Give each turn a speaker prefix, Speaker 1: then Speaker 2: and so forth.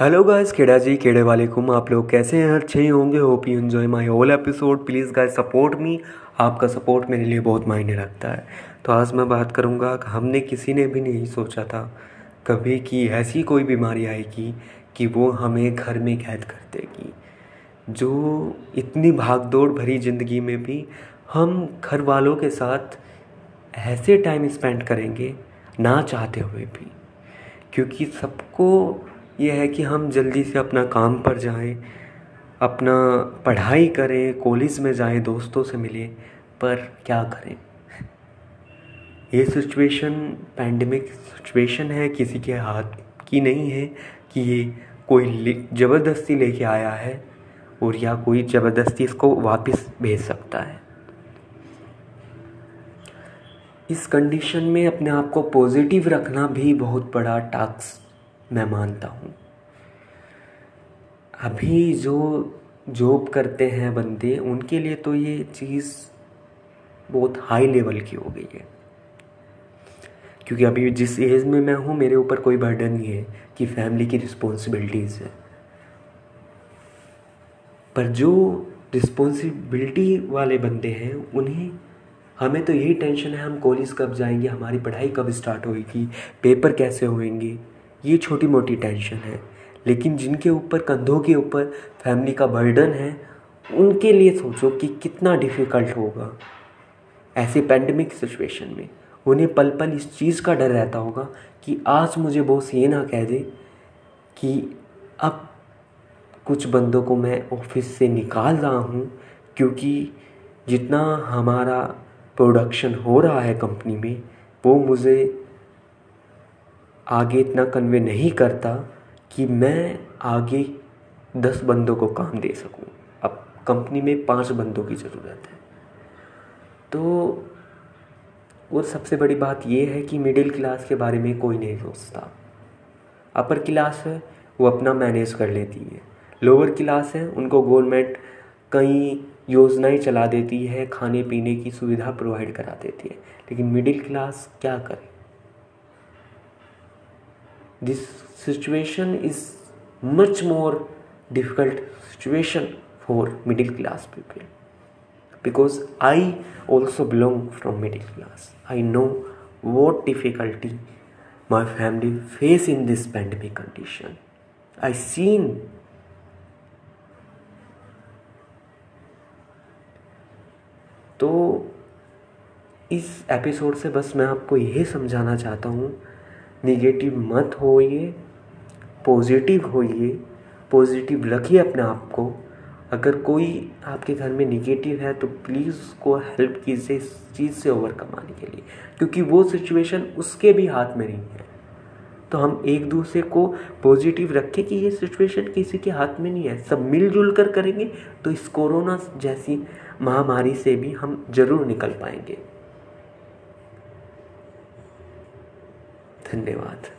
Speaker 1: Hello guys केड़ा जी केड़े वालेकुम आप लोग कैसे हैं? अच्छे ही होंगे। Hope you enjoy my whole episode please guys support me आपका सपोर्ट मेरे लिए बहुत मायने रखता है। तो आज मैं बात करूँगा कि हमने किसी ने भी नहीं सोचा था कभी कि ऐसी कोई बीमारी आएगी कि वो हमें घर में कैद कर देगी। जो इतनी भाग दौड़ भरी ज़िंदगी में भी हम घर वालों के साथ ऐसे टाइम स्पेंड करेंगे ना चाहते हुए भी। क्योंकि सबको ये है कि हम जल्दी से अपना काम पर जाएँ, अपना पढ़ाई करें, कॉलेज में जाएँ, दोस्तों से मिलें, पर क्या करें? ये सिचुएशन पैंडमिक सिचुएशन है, किसी के हाथ की नहीं है कि ये कोई ज़बरदस्ती लेके आया है और या कोई ज़बरदस्ती इसको वापस भेज सकता है। इस कंडीशन में अपने आप को पॉजिटिव रखना भी बहुत बड़ा टास्क मैं मानता हूँ। अभी जो जॉब करते हैं बंदे, उनके लिए तो ये चीज़ बहुत हाई लेवल की हो गई है। क्योंकि अभी जिस एज में मैं हूँ, मेरे ऊपर कोई बर्डन नहीं है कि फैमिली की रिस्पॉन्सिबिलिटीज़ है। पर जो रिस्पॉन्सिबिलिटी वाले बंदे हैं, उन्हें हमें तो यही टेंशन है, हम कॉलेज कब जाएँगे, हमारी पढ़ाई कब स्टार्ट होगी पेपर कैसे होएँगे। ये छोटी मोटी टेंशन है। लेकिन जिनके ऊपर, कंधों के ऊपर फैमिली का बर्डन है, उनके लिए सोचो कि कितना डिफ़िकल्ट होगा। ऐसे पैंडमिक सिचुएशन में उन्हें पल पल इस चीज़ का डर रहता होगा कि आज मुझे बॉस ये ना कह दे कि अब कुछ बंदों को मैं ऑफ़िस से निकाल रहा हूँ, क्योंकि जितना हमारा प्रोडक्शन हो रहा है कंपनी में, वो मुझे आगे इतना कन्वे नहीं करता कि मैं आगे दस बंदों को काम दे सकूँ। अब कंपनी में पाँच बंदों की ज़रूरत है। तो वो सबसे बड़ी बात यह है कि मिडिल क्लास के बारे में कोई नहीं सोचता। अपर क्लास है, वो अपना मैनेज कर लेती है। लोअर क्लास है, उनको गवर्नमेंट कई योजनाएँ चला देती है खाने पीने की सुविधा प्रोवाइड करा देती है। लेकिन मिडिल क्लास क्या करे? This situation is much more difficult situation for middle class people because i also belong from middle class i know what difficulty my family face in this pandemic condition i seen तो इस episode से बस मैं आपको यही समझाना चाहता हूँ निगेटिव मत होइए पॉजिटिव होइए पॉजिटिव रखिए अपने आप को। अगर कोई आपके घर में निगेटिव है तो प्लीज़ उसको हेल्प कीजिए इस चीज़ से ओवरकम आने के लिए। क्योंकि वो सिचुएशन उसके भी हाथ में नहीं है। तो हम एक दूसरे को पॉजिटिव रखें कि ये सिचुएशन किसी के हाथ में नहीं है। सब मिलजुल कर करेंगे तो इस कोरोना जैसी महामारी से भी हम ज़रूर निकल पाएँगे। धन्यवाद।